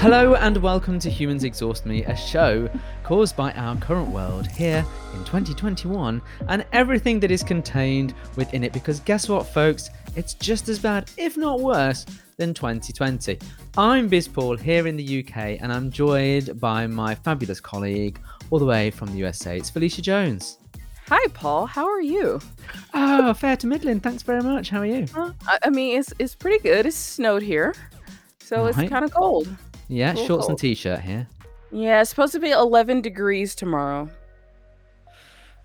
Hello and welcome to Humans Exhaust Me, a show caused by our current world here in 2021 and everything that is contained within it. Because guess what, folks? It's just as bad, if not worse, than 2020. I'm Biz Paul here in the UK and I'm joined by my fabulous colleague all the way from the USA. It's Felicia Jones. Hi, Paul. How are you? Oh, fair to middling. Thanks very much. How are you? Uh, I, mean, it's it's pretty good. It's snowed here, so Right. it's kind of cold. Yeah, Cool, shorts and cool. t-shirt here. Yeah, it's supposed to be 11 degrees tomorrow.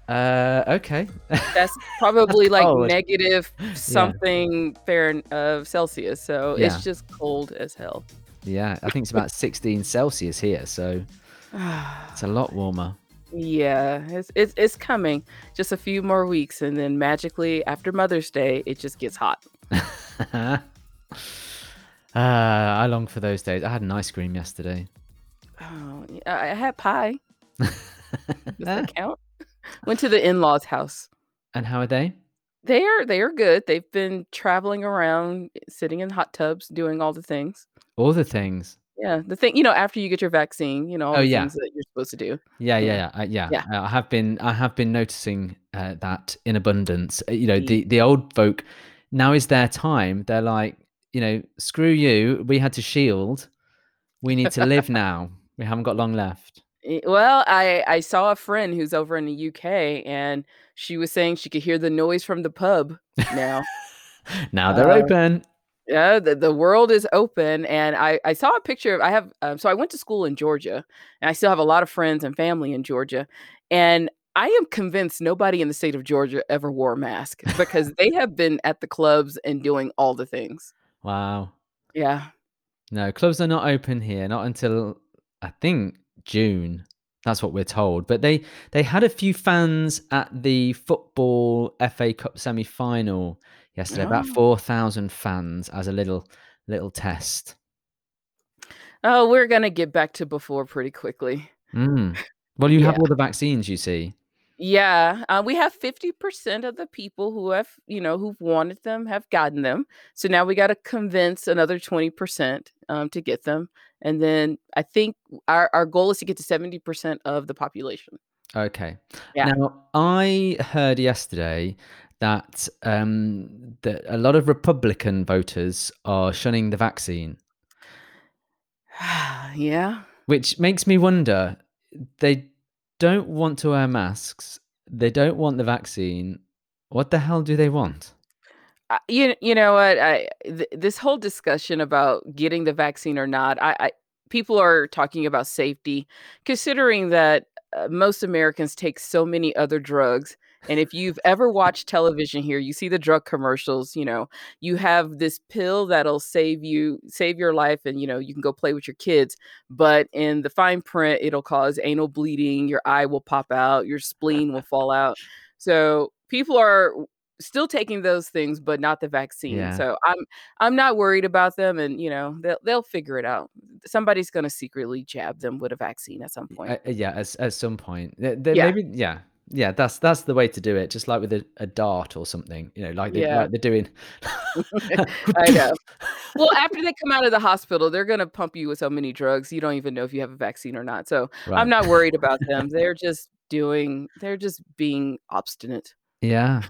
Uh, okay. That's probably like cold. negative something Fahrenheit of Celsius. So Yeah. it's just cold as hell. yeah, I think it's about 16 Celsius here, so it's a lot warmer. yeah, it's, it's it's coming. Just a few more weeks, and then magically after Mother's Day, it just gets hot. uh, I long for those days. I had an ice cream yesterday. Oh, I had pie. Does that count? Went to the in-laws' house. And how are they? They are they are good. They've been traveling around, sitting in hot tubs, doing all the things. All the things. Yeah, the thing you know after you get your vaccine, you know all Oh, the yeah. things that you're supposed to do. Yeah, yeah, Yeah. yeah, uh, yeah. Yeah. Uh, I have been, I have been noticing uh, that in abundance. Uh, You know, the the old folk. Now is their time. They're like, you know, screw you. We had to shield. We need to live now. We haven't got long left. Eh, Well, I I saw a friend who's over in the UK, and she was saying she could hear the noise from the pub now. Now they're Uh, open. yeah, the, the world is open, and I I saw a picture. Of, I have um, so I went to school in Georgia, and I still have a lot of friends and family in Georgia, and I am convinced nobody in the state of Georgia ever wore a mask because they have been at the clubs and doing all the things. Wow. Yeah. No, clubs are not open here, not until I think June. That's what we're told. But they they had a few fans at the football FA Cup semi final yesterday. About Oh. four thousand fans as a little little test. Oh, we're gonna get back to before pretty quickly. Mm. Well, you have all the vaccines, you see. Yeah, uh, we have 50% of the people who have, you know, who've wanted them have gotten them. So now we got to convince another 20% um, to get them. And then I think our, our goal is to get to 70% of the population. Okay. Yeah. Now, I heard yesterday that um, that a lot of Republican voters are shunning the vaccine. yeah. Which makes me wonder they don't want to wear masks, they don't want the vaccine. What the hell do they want? I- You, you know what? I, th- this whole discussion about getting the vaccine or not, I, I people are talking about safety, considering that uh, most Americans take so many other drugs. And if you've ever watched television here, you see the drug commercials. You know, you have this pill that'll save you, save your life, and you know you can go play with your kids. But in the fine print, it'll cause anal bleeding. Your eye will pop out. Your spleen will fall out. So people are still taking those things, but not the vaccine. Yeah. So I'm I'm not worried about them, and you know they'll they'll figure it out. Somebody's gonna secretly jab them with a vaccine at some point. Uh, yeah, at, at some point. They, they Yeah. maybe yeah. Yeah, that's that's the way to do it. Just like with a, a dart or something, you know, like they Yeah. like they're doing. I know. well, after they come out of the hospital, they're gonna pump you with so many drugs you don't even know if you have a vaccine or not. So Right. I'm not worried about them. They're just doing. They're just being obstinate. Yeah.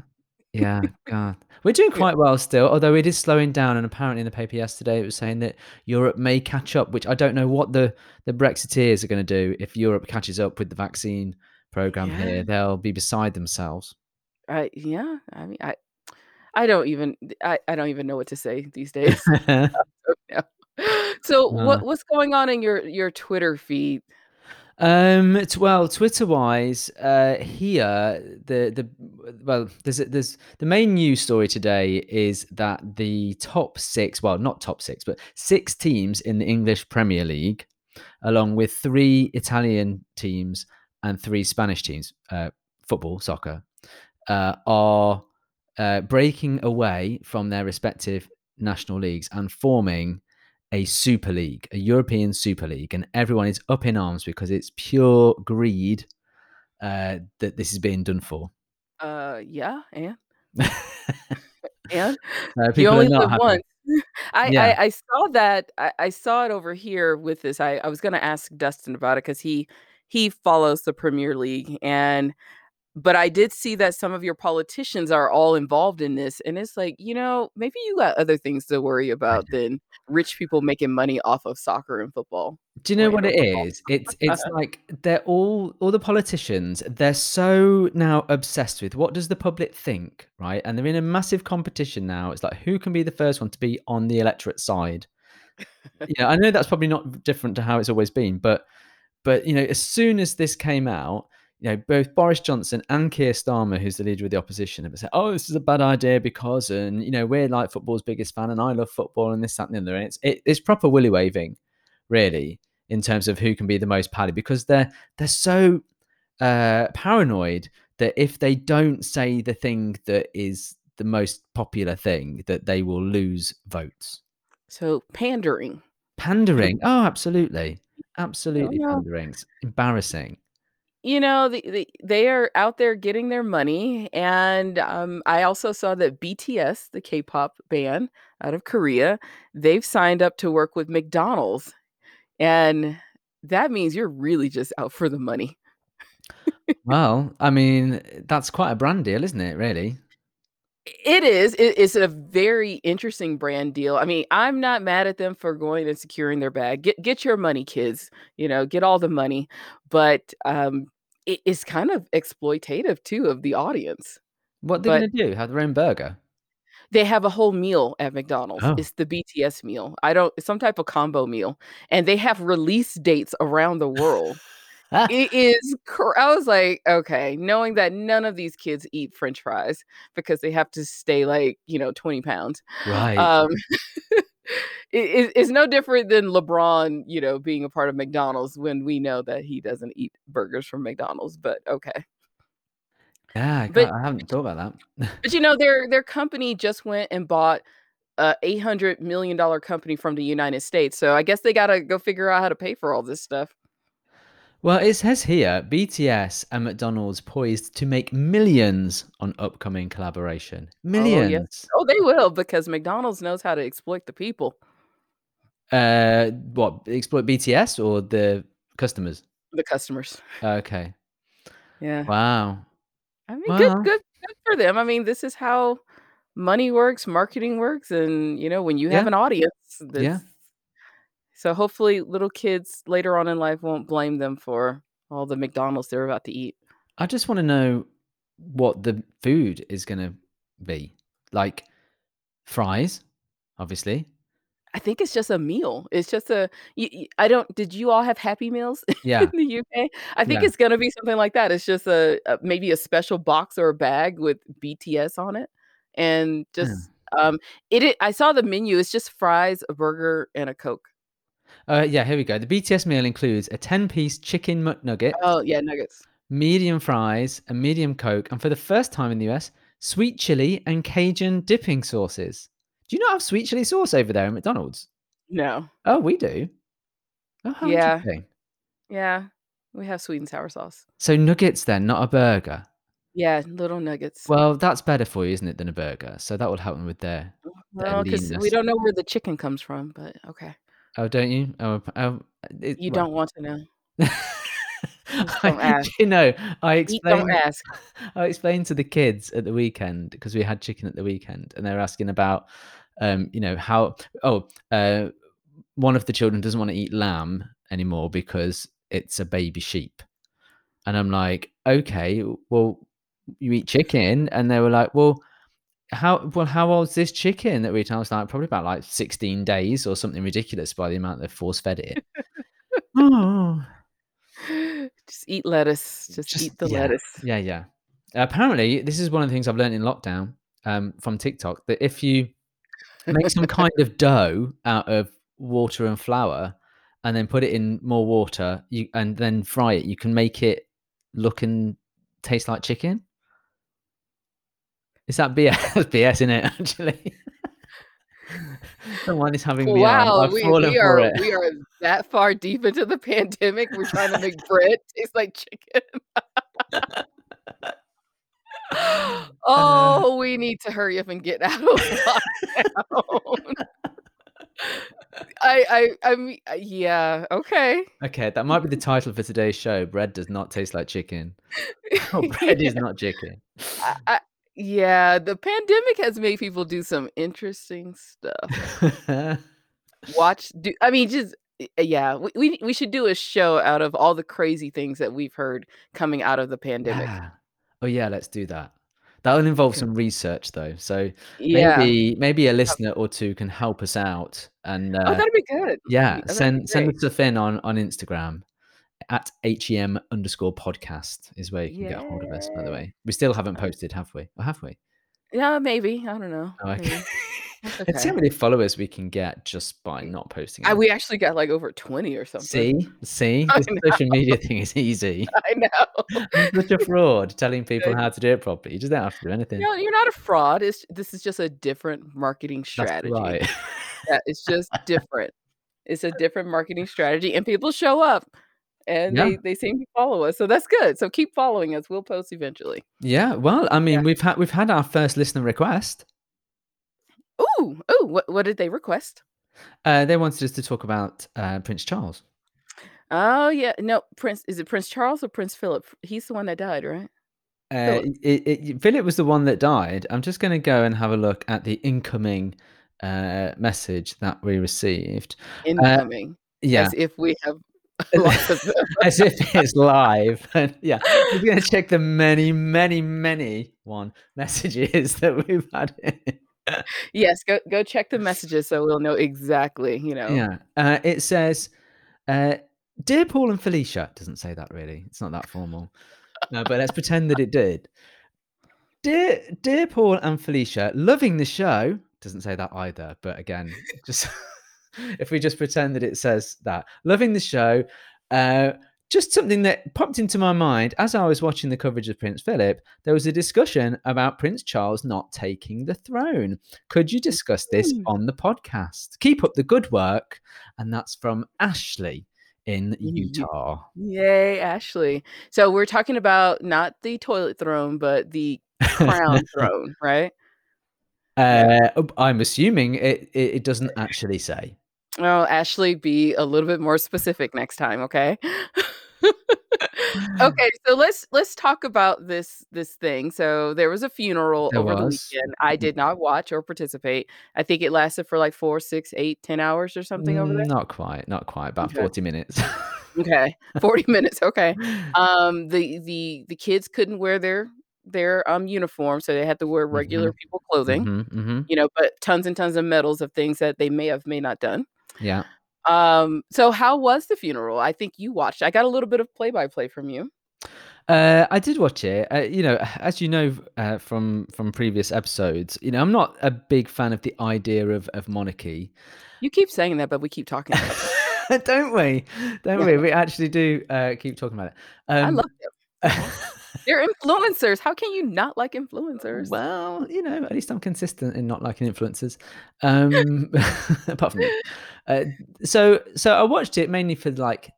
Yeah, God. We're doing quite well still, although it is slowing down. And apparently, in the paper yesterday, it was saying that Europe may catch up, which I don't know what the, the Brexiteers are going to do if Europe catches up with the vaccine program Yeah. here. They'll be beside themselves. I yeah. I mean, I I don't even I, I don't even know what to say these days. Yeah. So Uh. what what's going on in your your Twitter feed? Um. Well, Twitter-wise, uh, here the the well, there's a- there's the main news story today is that the top six, well, not top six, but six teams in the English Premier League, along with three Italian teams and three Spanish teams, uh, football, soccer, uh, are uh, breaking away from their respective national leagues and forming a super league, a European super league, and everyone is up in arms because it's pure greed uh, that this is being done for. Uh, yeah, and Uh, and people you only live happy. once. I Yeah. I I saw that I I saw it over here with this I I was gonna ask Dustin about it because he he follows the Premier League, and but I did see that some of your politicians are all involved in this, and it's like, you know, maybe you got other things to worry about than rich people making money off of soccer and football, Do you know what it football. is? It's it's like they're all all the politicians, they're so now obsessed with what does the public think, right? And they're in a massive competition now. It's like who can be the first one to be on the electorate side? Yeah, I know that's probably not different to how it's always been, but but, you know, as soon as this came out, you know, both Boris Johnson and Keir Starmer, who's the leader of the opposition, have said, "Oh, this is a bad idea because" and, you know, "We're, like, football's biggest fan, and I love football," and this, that, and the other, and it's it it's proper willy waving, really, in terms of who can be the most paddy because they're they're so, uh, paranoid that if they don't say the thing that is the most popular thing, that they will lose votes. So, pandering. Pandering. Oh, absolutely. Absolutely pandering. It's embarrassing. You know, the the they are out there getting their money, and, um, I also saw that BTS, the K-pop band out of Korea, they've signed up to work with McDonald's, and that means you're really just out for the money. Well, I mean, that's quite a brand deal, isn't it, really? It is. It it's a very interesting brand deal. I mean, I'm not mad at them for going and securing their bag. Get get your money, kids, you know, get all the money, but, um, it is kind of exploitative too of the audience. What they're gonna do? Have their own burger? They have a whole meal at McDonald's. Oh. It's the BTS meal. I don't it's some type of combo meal, and they have release dates around the world. It is cr I was like, "Okay," knowing that none of these kids eat french fries because they have to stay, like, you know, 20 pounds. Right. Um, it it it's no different than LeBron, you know, being a part of McDonald's when we know that he doesn't eat burgers from McDonald's, but okay. Yeah, I But I haven't thought about that. but, you know, their their company just went and bought a $800,000,000 company from the United States, so I guess they gotta go figure out how to pay for all this stuff. Well, it says here, "BTS and McDonald's poised to make millions on upcoming collaboration." Oh, yes. Millions. Oh, they will because McDonald's knows how to exploit the people. Uh, what, exploit BTS or the customers? The customers. Okay. Yeah. Wow. I mean, good good good for them. I mean, this is how money works, marketing works, and, you know, when you have an audience, Yeah. So hopefully little kids later on in life won't blame them for all the McDonald's they're about to eat. I just wanna know what the food is gonna be. Like, fries, obviously. I think it's just a meal. It's just a. I don't did you all have Happy Meals yeah. in the UK? I think Yeah. it's gonna be something like that. It's just a a maybe a special box or a bag with BTS on it, and Hmm. just, um, it i I saw the menu, it's just fries, a burger, and a Coke. Uh, yeah, here we go. The BTS meal includes a ten-piece chicken McNugget Oh, yeah, nuggets. medium fries, a medium Coke, and for the first time in the US, sweet chili and Cajun dipping sauces. Do you not have sweet chili sauce over there at McDonald's? No. Oh, we do. Oh, how Yeah. interesting. Yeah. We have sweet and sour sauce. So nuggets then, not a burger? Yeah, little nuggets. Well, that's better for you, isn't it, than a burger? So that would help them with their Well, 'cause we don't know where the chicken comes from, but okay. Oh, don't you? Oh, oh, it You well don't want to know. Don't I ask. you know, I explained ask. I explained to the kids at the weekend because we had chicken at the weekend, and they were asking about, um, you know, how oh, uh, one of the children doesn't wanna eat lamb anymore because it's a baby sheep. And I'm like, "Okay, well, you eat chicken?" And they were like, "Well, how well, how old's this chicken that we eat?" I was like, "Probably about, like, 16 days or something ridiculous by the amount they've force-fed it." Oh. Just eat lettuce. Just Just eat the yeah. lettuce. Yeah, yeah. Apparently, this is one of the things I've learned in lockdown, um, from TikTok, that if you make some kind of dough out of water and flour and then put it in more water, you and then fry it, you can make it look and taste like chicken. Is that BS? That's BS, isn't it, actually? Someone is having me. Wow, we we are we are that far deep into the pandemic, we're trying to make bread taste like chicken. Uh Oh, we need to hurry up and get out of lockdown. I I I mean, uh, yeah, okay. Okay, that might be the title for today's show. Bread does not taste like chicken. Oh, bread is not chicken. I I yeah, the pandemic has made people do some interesting stuff. Watch do I mean, just eh, yeah, we we we should do a show out of all the crazy things that we've heard coming out of the pandemic. Yeah. Oh, yeah, let's do that. That'll involve some research though, so Yeah. maybe maybe a Uh listener or 2 can help us out and, Oh, uh, that'd be good. yeah, oh, that'd send send us stuff in on on Instagram at HEM underscore podcast is where you can get a hold of us, by the way. We still haven't Uh posted, have we? Or have we? Yeah, maybe, I don't know, Oh, okay. That's Let's see how many followers we can get just by not posting I we actually got, like, over 20 or something. See? See? I This know. social media thing is easy. I know. I'm such a fraud telling people how to do it properly. You just don't have to do anything. No, you're not a fraud, it's this is just a different marketing That's strategy. right. Yeah, it's just different. It's a different marketing strategy, and people show up, and Yeah. they they seem to follow us, so that's good, so keep following us, we'll post eventually. Yeah, well, I Yeah. mean, we've had we've had our first listener request. Ooh, ooh, what what did they request? Uh, they wanted us to talk about, uh, Prince Charles. Oh, yeah, no, Prince is it Prince Charles or Prince Philip? He's the one that died, right? Uh, Philip. it it Philip was the one that died. I'm just gonna go and have a look at the incoming, uh, message that we received. Uh, Incoming, yeah. as if we have lots of them. As if it's live, and yeah, we're gonna check the many, many, many one messages that we've had in. Yes, go go check the messages so we'll know exactly, you know. Yeah, uh, it says, uh, "Dear Paul and Felicia" doesn't say that really, it's not that formal. No, but let's pretend that it did. "Dear dear Paul and Felicia, loving the show" doesn't say that either, but again, just if we just pretend that it says that. "Loving the show, uh, just something that popped into my mind as I was watching the coverage of Prince Philip, there was a discussion about Prince Charles not taking the throne. Could you discuss this Mm. on the podcast? Keep up the good work." And that's from Ashley in Utah. Yay, Ashley. So we're talking about not the toilet throne, but the crown throne, right? Uh, I'm assuming it it it doesn't actually say. Oh, Ashley, be a little bit more specific next time, okay? Okay, so let's let's talk about this this thing. So there was a funeral There over the was. weekend. I did not watch or participate. I think it lasted for like 4, 6, 8, 10 hours or something over there? Not quite, not quite, about Okay. 40 minutes. Okay, 40 minutes, okay. Um, the the the kids couldn't wear their their, um, uniform, so they had to wear regular Mhm. people clothing, Mhm, mhm. you know, but tons and tons of medals of things that they may have, may not done. Yeah. Um, so how was the funeral? I think you watched. I got a little bit of play-by-play from you. Uh, I did watch it. Uh, you know, as you know, uh, from from previous episodes, you know, I'm not a big fan of the idea of of monarchy. You keep saying that, but we keep talking about that. Don't we? Don't Yeah. we? We actually do, uh, keep talking about it. I Um love them. They're influencers. How can you not like influencers? Well, you know, at least I'm consistent in not liking influencers. Um, apart from you. Uh, so so I watched it mainly for, like,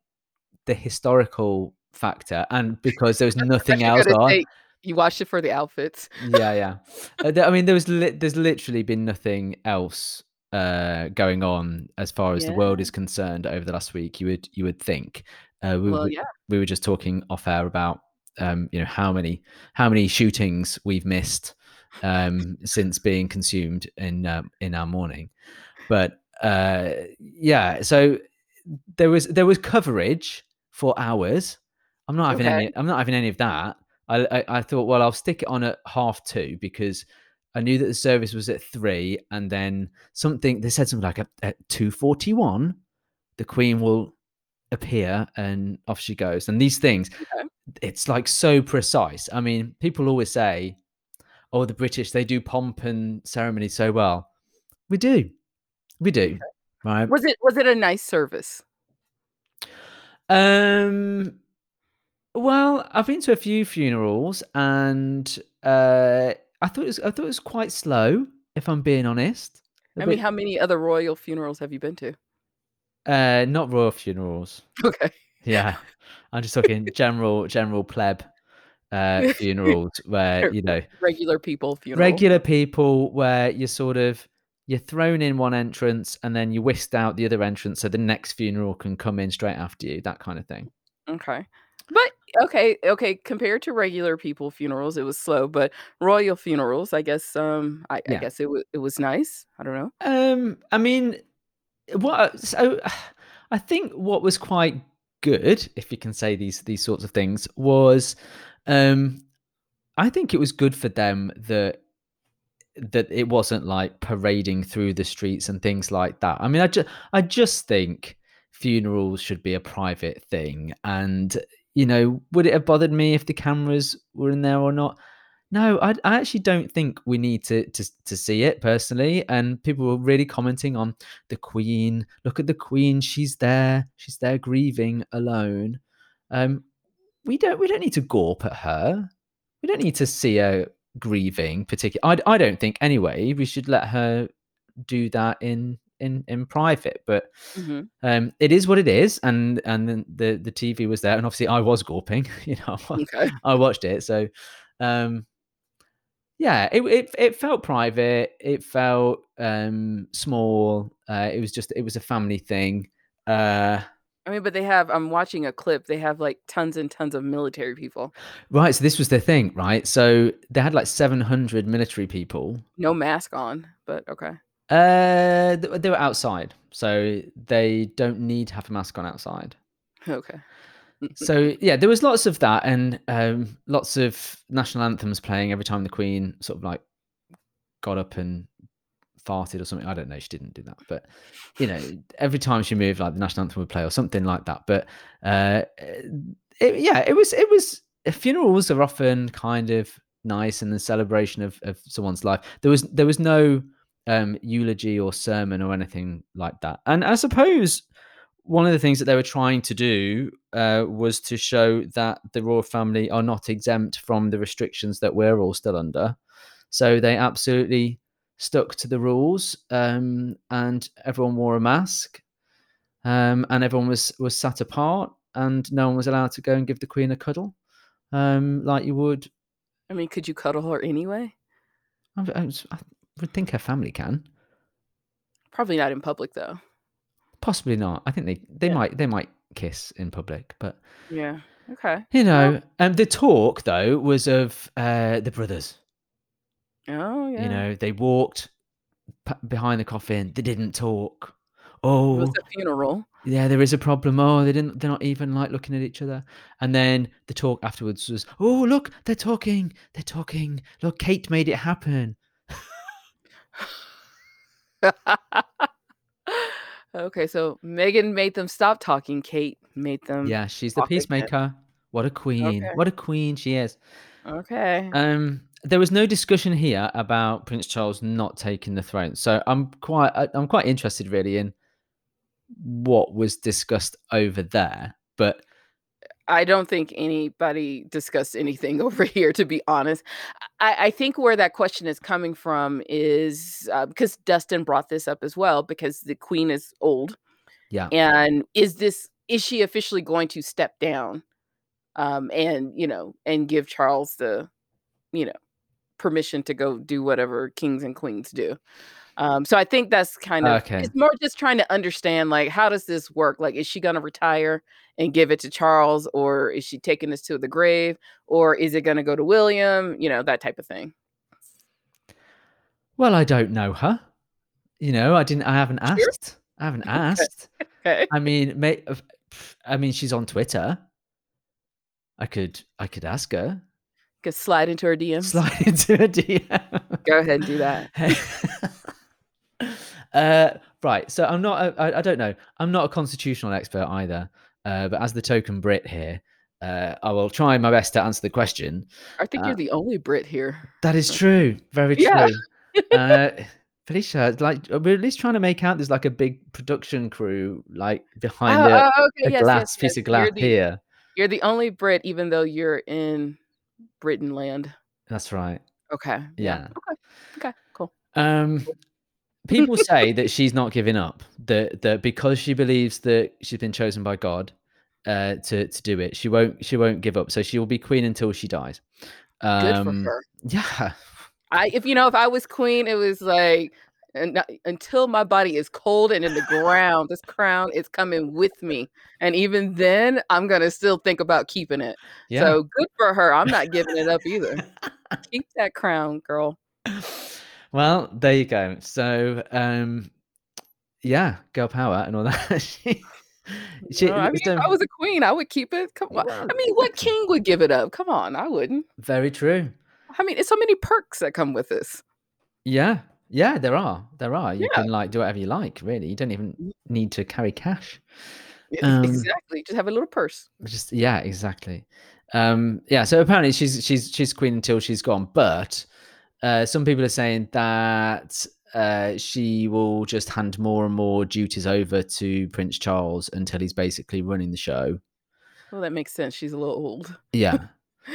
the historical factor and because there was nothing else on. you watched it for the outfits. Yeah, yeah. Uh, the I mean, there was lit there's literally been nothing else, uh, going on as far as the world is concerned over the last week, you would you would think. Uh, we Well, yeah. we were just talking off air about, um, you know, how many how many shootings we've missed, um, since being consumed in, um, in our mourning. But, uh, yeah, so there was there was coverage for hours. I'm not having Okay. any I'm not having any of that. I I I thought, well, I'll stick it on at half two because I knew that the service was at 3 and then something they said something like at at 2:41, the Queen will appear and off she goes. And these things, Okay. It's, like, so precise. I mean, people always say, "Oh, the British, they do pomp and ceremony so well." We do. We do, right? Was it was it a nice service? Um, well, I've been to a few funerals and, uh, I thought it was I thought it was quite slow, if I'm being honest. I mean, how many other royal funerals have you been to? Uh, not royal funerals. Okay. Yeah. I'm just talking general general pleb, uh, funerals where, you know Regular people funeral. regular people where you're sort of you're thrown in one entrance and then you whisked out the other entrance so the next funeral can come in straight after you, that kind of thing. Okay. But okay, okay, compared to regular people funerals, it was slow, but royal funerals, I guess, um, I I guess it wa it was nice. I don't know. Um, I mean, what so I think what was quite good, if you can say these these sorts of things, was um I think it was good for them that that it wasn't like parading through the streets and things like that. I mean, I just I just think funerals should be a private thing and you know, would it have bothered me if the cameras were in there or not? No, I, I actually don't think we need to, to to see it personally. And people were really commenting on the Queen. Look at the Queen; she's there, she's there grieving alone. Um, we don't we don't need to gawp at her. We don't need to see her grieving. Particularly, I I don't think anyway. We should let her do that in in in private. But Mhm. um, it is what it is, and and then the the TV was there, and obviously I was gawping. You know, Okay. I watched it, so um, yeah, it, it it felt private. It felt um small. Uh, it was just it was a family thing. Uh, I mean, but they have I'm watching a clip, they have, like, tons and tons of military people. right. So this was the thing, right? So they had like seven hundred military people. No mask on, but okay. Uh, they, they were outside, so they don't need to have a mask on outside. Okay. So yeah, there was lots of that, and um, lots of national anthems playing every time the Queen sort of like got up and farted or something. I don't know. She didn't do that, but you know, every time she moved, like the national anthem would play or something like that. But uh, it, yeah, it was it was funerals are often kind of nice and the celebration of of someone's life. There was there was no um, eulogy or sermon or anything like that, and I suppose one of the things that they were trying to do uh, was to show that the royal family are not exempt from the restrictions that we're all still under. So they absolutely stuck to the rules, um, and everyone wore a mask, um, and everyone was was sat apart, and no one was allowed to go and give the queen a cuddle, um, like you would. I mean, could you cuddle her anyway? I, I was- I would think her family can. Probably not in public, though. Possibly not. I think they they Yeah. might they might kiss in public, but Yeah. Okay. you Well know, um, the talk though was of uh, the brothers. Oh, yeah. You know, they walked p- behind the coffin. They didn't talk. Oh, It was a funeral. yeah, there is a problem. Oh, they didn't. They're not even like looking at each other. And then the talk afterwards was, oh, look, they're talking. They're talking. Look, Kate made it happen. Okay, so Meghan made them stop talking, Kate made them Yeah, she's the talk again. peacemaker. What a queen. Okay. What a queen she is. Okay. Um, there was no discussion here about Prince Charles not taking the throne. So I'm quite I- I'm quite interested really in what was discussed over there. But I don't think anybody discussed anything over here, to be honest. I, I think where that question is coming from is uh, because Dustin brought this up as well, because the queen is old. yeah, And is this, is she officially going to step down um, and, you know, and give Charles the, you know, permission to go do whatever kings and queens do? Um, so I think that's kind of Okay. it's more just trying to understand like how does this work? Like, is she gonna retire and give it to Charles, or is she taking this to the grave, or is it gonna go to William? You know, that type of thing. well, I don't know her. You know, I didn't. I haven't Sure. asked. I haven't asked. Okay. I mean, may, I mean, she's on Twitter. I could, I could ask her. Could slide into her DMs. Slide into her DM. Go ahead and do that. uh, right. So I'm not. A, I, I don't know. I'm not a constitutional expert either. Uh, but as the token Brit here, uh, I will try my best to answer the question. I think Uh, you're the only Brit here. That is true. Very Yeah. true. uh, Felicia, like we're at least trying to make out there's like a big production crew like behind Oh, a, oh, okay, a yes, glass yes, piece yes. of glass You're the, here. you're the only Brit, even though you're in Britain land. That's right. Okay. Yeah. Yeah. Okay. Okay. Cool. Um, people say that she's not giving up. That that because she believes that she's been chosen by God uh, to to do it, she won't she won't give up. So she will be queen until she dies. Good for Um, her. Yeah. I if you know if I was queen, it was like and until my body is cold and in the ground, this crown is coming with me, and even then, I'm gonna still think about keeping it. Yeah. So, good for her, I'm not giving it up either. Keep that crown, girl. Well, there you go. So, um, yeah, girl power and all that. She she No, I mean, if I was a queen, I would keep it. Come on. I mean, what king would give it up? Come on, I wouldn't. Very true. I mean, it's so many perks that come with this. Yeah. Yeah, there are. There are. You Yeah. can, like, do whatever you like, really. You don't even Mm. need to carry cash. Um exactly, just have a little purse. Just yeah, exactly. Um, yeah, so apparently she's she's she's queen until she's gone, but, uh, some people are saying that, uh, she will just hand more and more duties over to Prince Charles until he's basically running the show. Well, that makes sense, she's a little old. Yeah.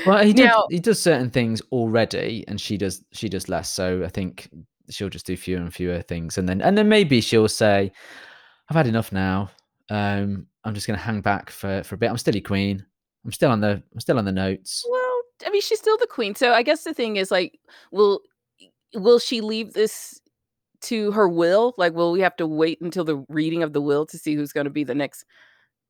Well, he does Now he does certain things already, and she does she does less, so I think she'll just do fewer and fewer things, and then and then maybe she'll say, "I've had enough now. Um, I'm just gonna hang back for for a bit. I'm still your queen. I'm still on the I'm still on the notes." Well, I mean, she's still the queen, so I guess the thing is, like, will will she leave this to her will? Like, will we have to wait until the reading of the will to see who's gonna be the next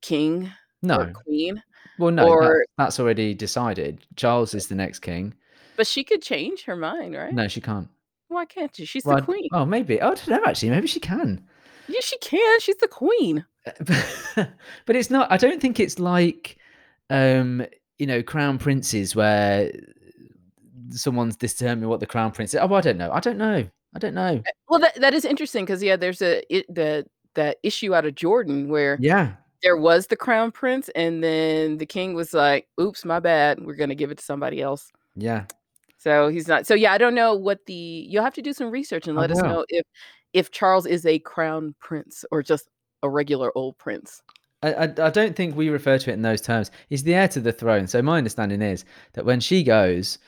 king or No. queen? Well, no, that's Or that's already decided. Charles is the next king. But she could change her mind, right? No, she can't. Why can't she? She's the Well, I queen. oh, maybe. I don't know, actually, maybe she can. Yeah, she can, she's the queen. Uh, but it's not I don't think it's like, um, you know, crown princes where someone's determining what the crown prince is. Oh, I don't know. I don't know. I don't know. Eh, well, that that is interesting because yeah, there's a i the that issue out of Jordan where Yeah. there was the crown prince, and then the king was like, "Oops, my bad. We're gonna give it to somebody else." Yeah. So, he's not so, yeah, I don't know what the you'll have to do some research and let us know if if Charles is a crown prince or just a regular old prince. I I I don't think we refer to it in those terms. He's the heir to the throne, so my understanding is that when she goes,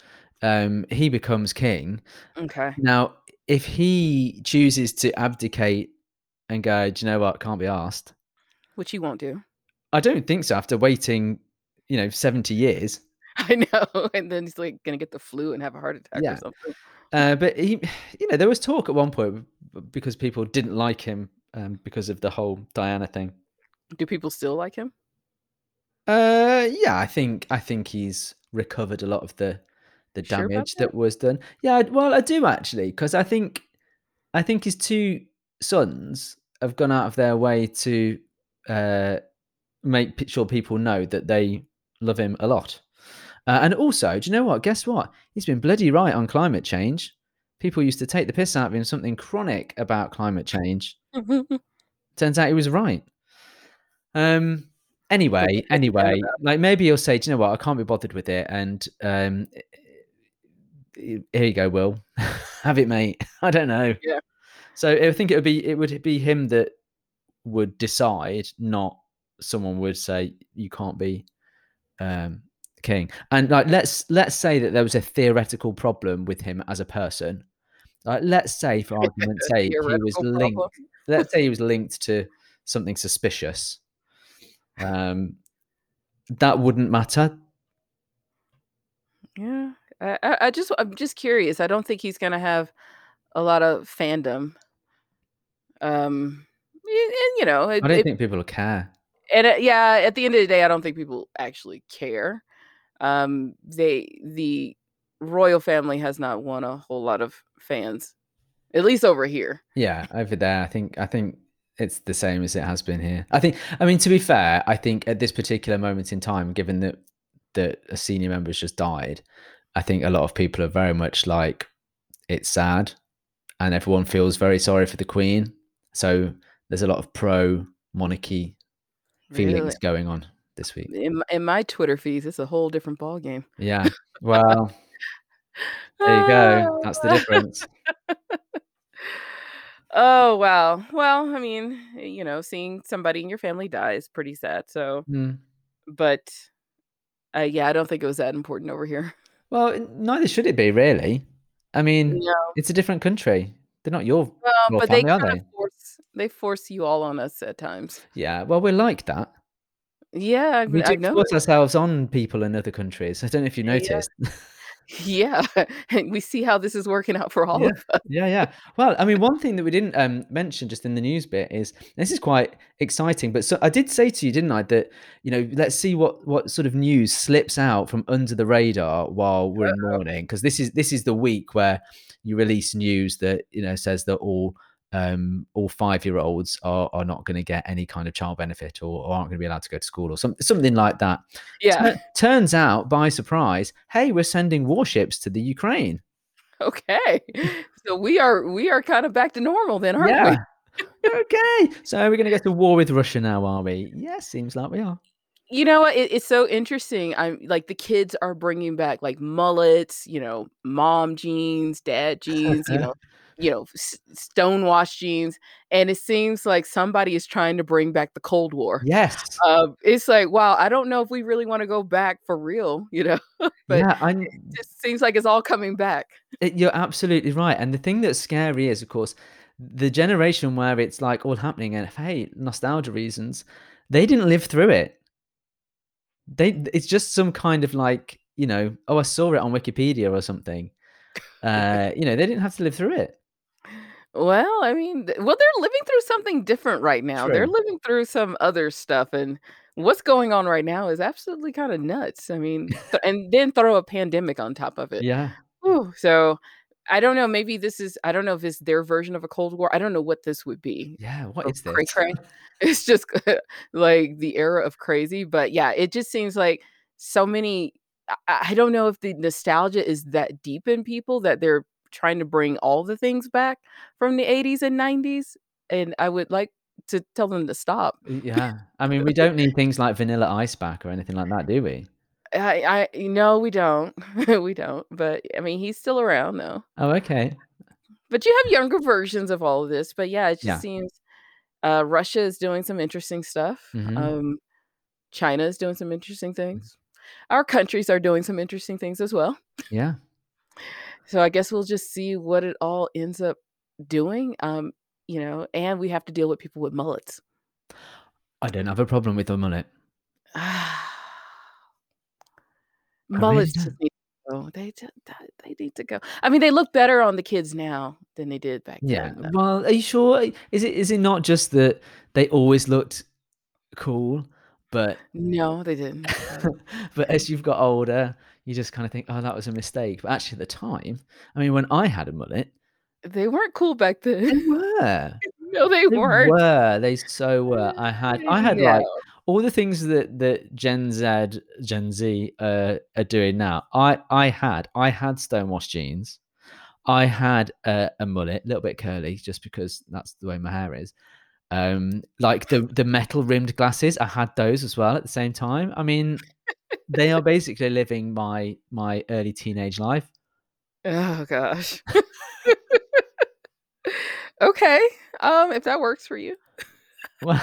um, he becomes king. M'kay. Now, if he chooses to abdicate and go, "Do you know what? Can't be asked. Which he won't do. I don't think so after waiting, you know, 70 years. I know, and then he's, like, gonna get the flu and have a heart attack or something. Uh, but he you know, there was talk at one point because people didn't like him, um, because of the whole Diana thing. Do people still like him? Uh, yeah, I think I think he's recovered a lot of the the sure damage that? that was done. Yeah, well, I do actually because I think I think his 2 sons have gone out of their way to, uh, make sure people know that they love him a lot. Uh, and also, do you know what? Guess what? He's been bloody right on climate change. People used to take the piss out of him, something chronic about climate change. Turns out he was right. Um, anyway anyway, like, maybe he'll say, "Do you know what? I can't be bothered with it," and, um, "Here you go, Will. Have it, mate." I don't know. Yeah. So, I think it would be it would be him that would decide, not someone would say, "You can't be, um, king." And, like, let's let's say that there was a theoretical problem with him as a person. Like, let's say, for argument's sake, he was linked let's say he was linked to something suspicious. Um, that wouldn't matter. Yeah. I I just I'm just curious. I don't think he's gonna have a lot of fandom. Um, and and, you know, I don't it think people will care. And, uh, yeah, at the end of the day, I don't think people actually care. Um, they the royal family has not won a whole lot of fans, at least over here. Yeah, over there, I think I think it's the same as it has been here. I think I mean, to be fair, I think at this particular moment in time, given that that a senior member has just died, I think a lot of people are very much like, "It's sad," and everyone feels very sorry for the queen. So, there's a lot of pro-monarchy Really? feelings going on this week. In my in my Twitter feeds, it's a whole different ball game. Yeah. Well there you go. That's the ah. difference. Oh, wow. Well, I mean, you know, seeing somebody in your family die is pretty sad, so Mm. but, uh, yeah, I don't think it was that important over here. Well, n neither should it be, really. I mean, No. it's a different country. They're not your Well, royal but they family, are they? force they force you all on us at times. Yeah, well, we're like that. Yeah, I've We do I've force noticed. ourselves on people in other countries. I don't know if you Yeah. noticed. Yeah, and we see how this is working out for all Yeah. of us. Yeah, yeah. Well, I mean, one thing that we didn't, um, mention just in the news bit is this is quite exciting, but so I did say to you, didn't I, that, you know, let's see what what sort of news slips out from under the radar while we're in mourning because this is this is the week where you release news that, you know, says that all, um, all five-year-olds are are not gonna get any kind of child benefit or or aren't gonna be allowed to go to school or some something like that. Yeah. Tur turns out, by surprise, hey, we're sending warships to the Ukraine. Okay. So we are we are kinda back to normal then, aren't Yeah. we? Okay. So we're gonna get to war with Russia now, are we? Yeah, seems like we are. You know what? It it's so interesting. I'm like, the kids are bringing back, like, mullets, you know, mom jeans, dad jeans, you know you know, s stonewashed jeans, and it seems like somebody is trying to bring back the Cold War. Yes. Um, it's like, wow, I don't know if we really wanna go back for real, you know? But Yeah, I'm it just seems like it's all coming back. Eh, you're absolutely right, and the thing that's scary is, of course, the generation where it's, like, all happening and, hey, nostalgia reasons, they didn't live through it. They it's just some kind of, like, you know, "Oh, I saw it on Wikipedia," or something. Uh, you know, they didn't have to live through it. Well, I mean, th well, they're living through something different right now. They're True. living through some other stuff, and what's going on right now is absolutely kinda nuts. I mean, th and then throw a pandemic on top of it. Yeah. Whew, so, I don't know, maybe this is I don't know if it's their version of a Cold War. I don't know what this would be. Yeah, what is this? cray? It's just like the era of crazy, but yeah, it just seems like so many I I I don't know if the nostalgia is that deep in people that they're trying to bring all the things back from the '80s and '90s, and I would like to tell them to stop. Yeah. I mean, we don't need things like Vanilla Ice back or anything like that, do we? I I no, we don't. We don't, but, I mean, he's still around, though. Oh, okay. But you have younger versions of all of this, but yeah, it just Yeah. seems, uh, Russia is doing some interesting stuff. Mhm. Um, China is doing some interesting Mhm. things. Our countries are doing some interesting things as well. Yeah. So, I guess we'll just see what it all ends up doing, um, you know, and we have to deal with people with mullets. I don't have a problem with a mullet. Really Mullets just need to go. They ju that they need to go. I mean, they look better on the kids now than they did back Yeah. then, though. Well, are you sure? Is it is it not just that they always looked cool, but No, they didn't, but as you've got older, you just kinda think, "Oh, that was a mistake." But actually at the time, I mean, when I had a mullet They weren't cool back then. They were. No, they They weren't. were. They so were. I had I had, No. like, all the things that that Gen Z Gen Z, uh, are doing now. I I had I had stonewashed jeans. I had a a mullet, a little bit curly just because that's the way my hair is. Um, like, the the metal-rimmed glasses, I had those as well at the same time. I mean, they are basically living my my early teenage life. Oh gosh. Okay, um, if that works for you. Well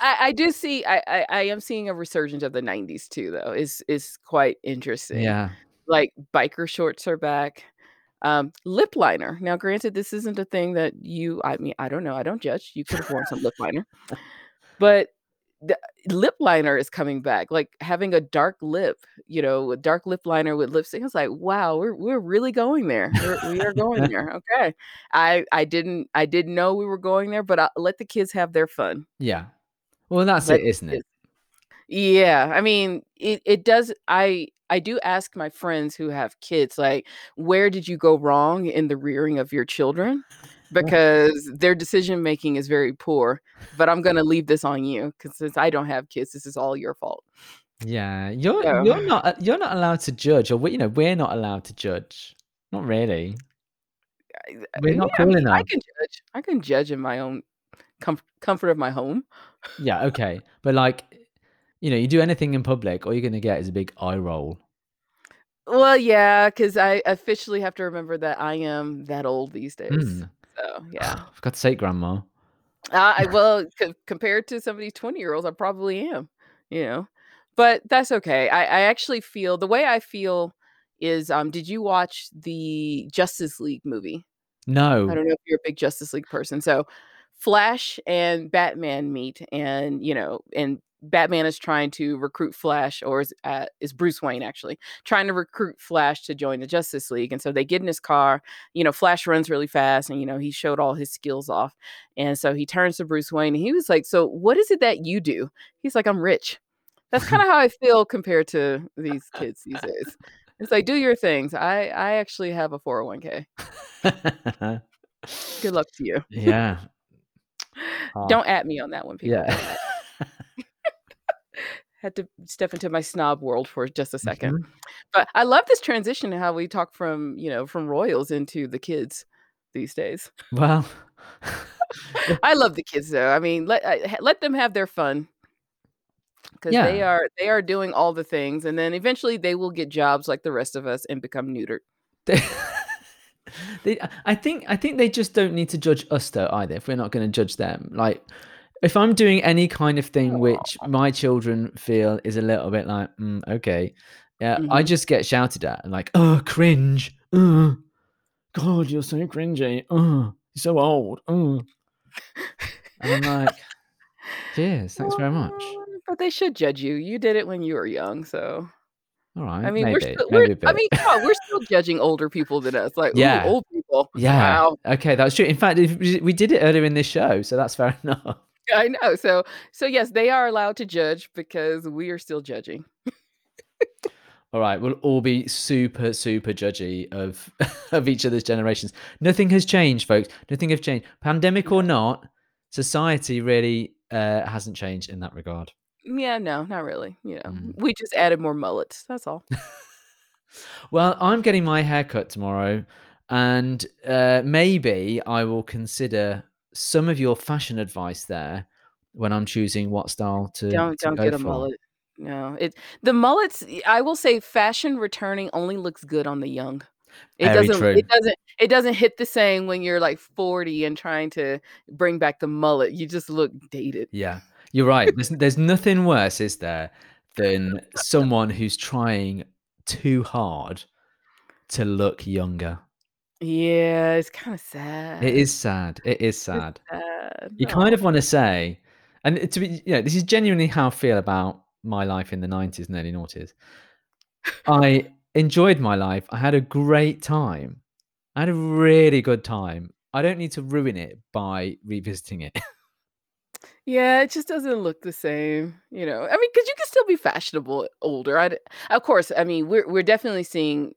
I I do see I I I am seeing a resurgence of the '90s too, though. is is quite interesting. Yeah. Like, biker shorts are back. Um, lip liner. Now, granted, this isn't a thing that you I mean, I don't know, I don't judge. You could have worn some lip liner. But the lip liner is coming back, like, having a dark lip, you know, a dark lip liner with lipstick. I was like, "Wow, we're we're really going there. We're we are going there, okay." I I didn't I didn't know we were going there, but I let the kids have their fun. Yeah. Well, that's Let it, isn't it? Yeah, I mean, it it does I I do ask my friends who have kids, like, "Where did you go wrong in the rearing of your children?" Because their decision making is very poor, but I'm gonna leave this on you because since I don't have kids, this is all your fault. Yeah. You're So you're not you're not allowed to judge, or we you know, we're not allowed to judge. Not really. I uh, We're yeah, not I cool mean, I can judge. I can judge in my own comf comfort of my home. Yeah, okay. But, like, you know, you do anything in public, all you're gonna get is a big eye roll. Well, yeah, because I officially have to remember that I am that old these days. Mm. So, yeah. For God's sake, grandma. Uh, I well, co compared to some of these twenty-year-olds, I probably am, you know? But that's okay. I I actually feel the way I feel is, um, did you watch the Justice League movie? No, I don't know if you're a big Justice League person. So, Flash and Batman meet and, you know, and Batman is trying to recruit Flash, or is uh, is Bruce Wayne actually trying to recruit Flash to join the Justice League? And so they get in his car. You know, Flash runs really fast, and you know he showed all his skills off. And so he turns to Bruce Wayne, and he was like, "So what is it that you do?" He's like, "I'm rich." That's kind of how I feel compared to these kids these days. It's like, do your things. I I actually have a 401k. Good luck to you. yeah. Ah, Don't at me on that one, people. yeah. Had to step into my snob world for just a 2nd Mhm. But I love this transition how we talk from, you know, from royals into the kids these days. Well, I love the kids though. I mean, let uh, let them have their fun because they are they are doing all the things, and then eventually they will get jobs like the rest of us and become neutered. they, they, I think, I think they just don't need to judge us though either. If we're not going to judge them, like if I'm doing any kind of thing which my children feel is a little bit like, mm, okay, yeah, I Mhm. just get shouted at and like, oh, cringe, uh, God, you're so cringy, Oh, you're so old, uh. and I'm like, cheers, thanks very much. But they should judge you. You did it when you were young, so All right, I mean, maybe, we're still we're I mean, on, we're still judging older people than us. Like, Yeah. ooh, old people. Yeah. Wow. Okay, that's true. In fact, we did it earlier in this show, so that's fair enough. I know. So so yes, they are allowed to judge because we are still judging. All right, we'll all be super, super judgy of of each other's generations. Nothing has changed, folks. Nothing has changed. Pandemic or not, society really uh, hasn't changed in that regard. Yeah, no, not really. You know, Mm. we just added more mullets. That's all. Well, I'm getting my hair cut tomorrow, and uh, maybe I will consider some of your fashion advice there when I'm choosing what style to, Don't to don't go get a for. mullet. No, it the mullets. I will say, fashion returning only looks good on the young. It Very doesn't. true. It doesn't. It doesn't hit the same when you're like 40 and trying to bring back the mullet. You just look dated. Yeah, you're right. There's, there's nothing worse, is there, than someone who's trying too hard to look younger. Yeah, it's kind of sad. It is sad. It is sad. sad. You kind of want to say, and to be, you know, this is genuinely how I feel about my life in the 90s and early noughties. I enjoyed my life. I had a great time. I had a really good time. I don't need to ruin it by revisiting it. Yeah, it just doesn't look the same, you know. I mean, because you can still be fashionable older. I, of course, I mean, we're we're definitely seeing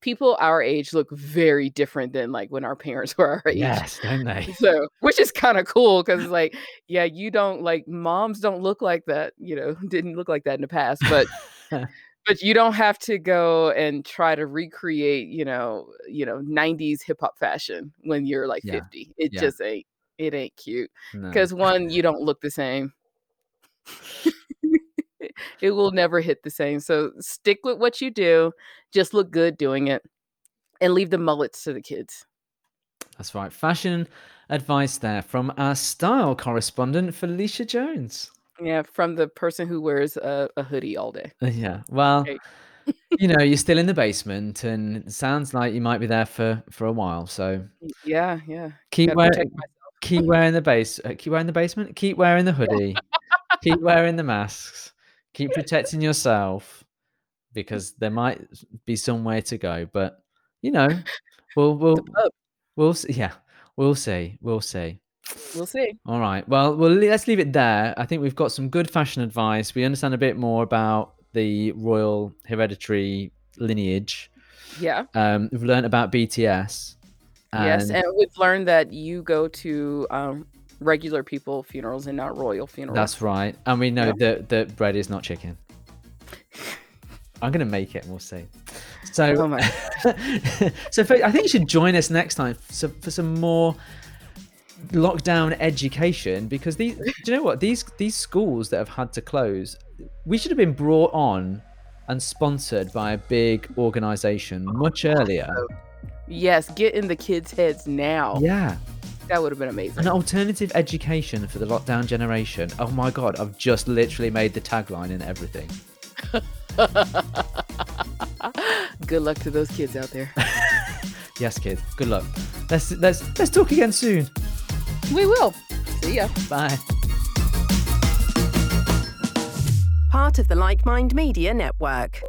people our age look very different than like when our parents were our age. yes, don't they? So, which is kind of cool because it's like, yeah, you don't like moms don't look like that, you know, didn't look like that in the past, but but you don't have to go and try to recreate, you know, you know, 90s hip hop fashion when you're like Yeah, 50. It yeah. just ain't it ain't cute no. because one, you don't look the same. It will never hit the same. So stick with what you do, just look good doing it, and leave the mullets to the kids. That's right. Fashion advice there from our style correspondent, Felicia Jones. Yeah, from the person who wears a, a hoodie all day. Uh, Yeah. Well, you know, you're still in the basement, and it sounds like you might be there for for a while. So Yeah, yeah. keep wearing, keep wearing the base, uh, keep wearing the basement, keep wearing the hoodie, keep wearing the masks, keep protecting yourself, because there might be somewhere to go. But you know, we'll we'll we'll see. Yeah, we'll see. We'll see. We'll see. All right. Well, well, le- let's leave it there. I think we've got some good fashion advice. We understand a bit more about the royal hereditary lineage. Yeah. Um, we've learned about BTS. yes. and- And we've learned that you go to um, regular people funerals and not royal funerals. That's right. And we know Yeah. that that bread is not chicken. I'm gonna make it, we'll see. So, Oh so for, I think you should join us next time for, for some more lockdown education because these. Do you know what these these schools that have had to close? We should have been brought on and sponsored by a big organization much earlier. Yes, get in the kids' heads now. Yeah, That would have been amazing. an alternative education for the lockdown generation. Oh my god, I've just literally made the tagline and everything. Good luck to those kids out there. Yes, kid. Good luck. Let's let's let's talk again soon. we will. See ya. Bye. part of the Like Mind Media Network.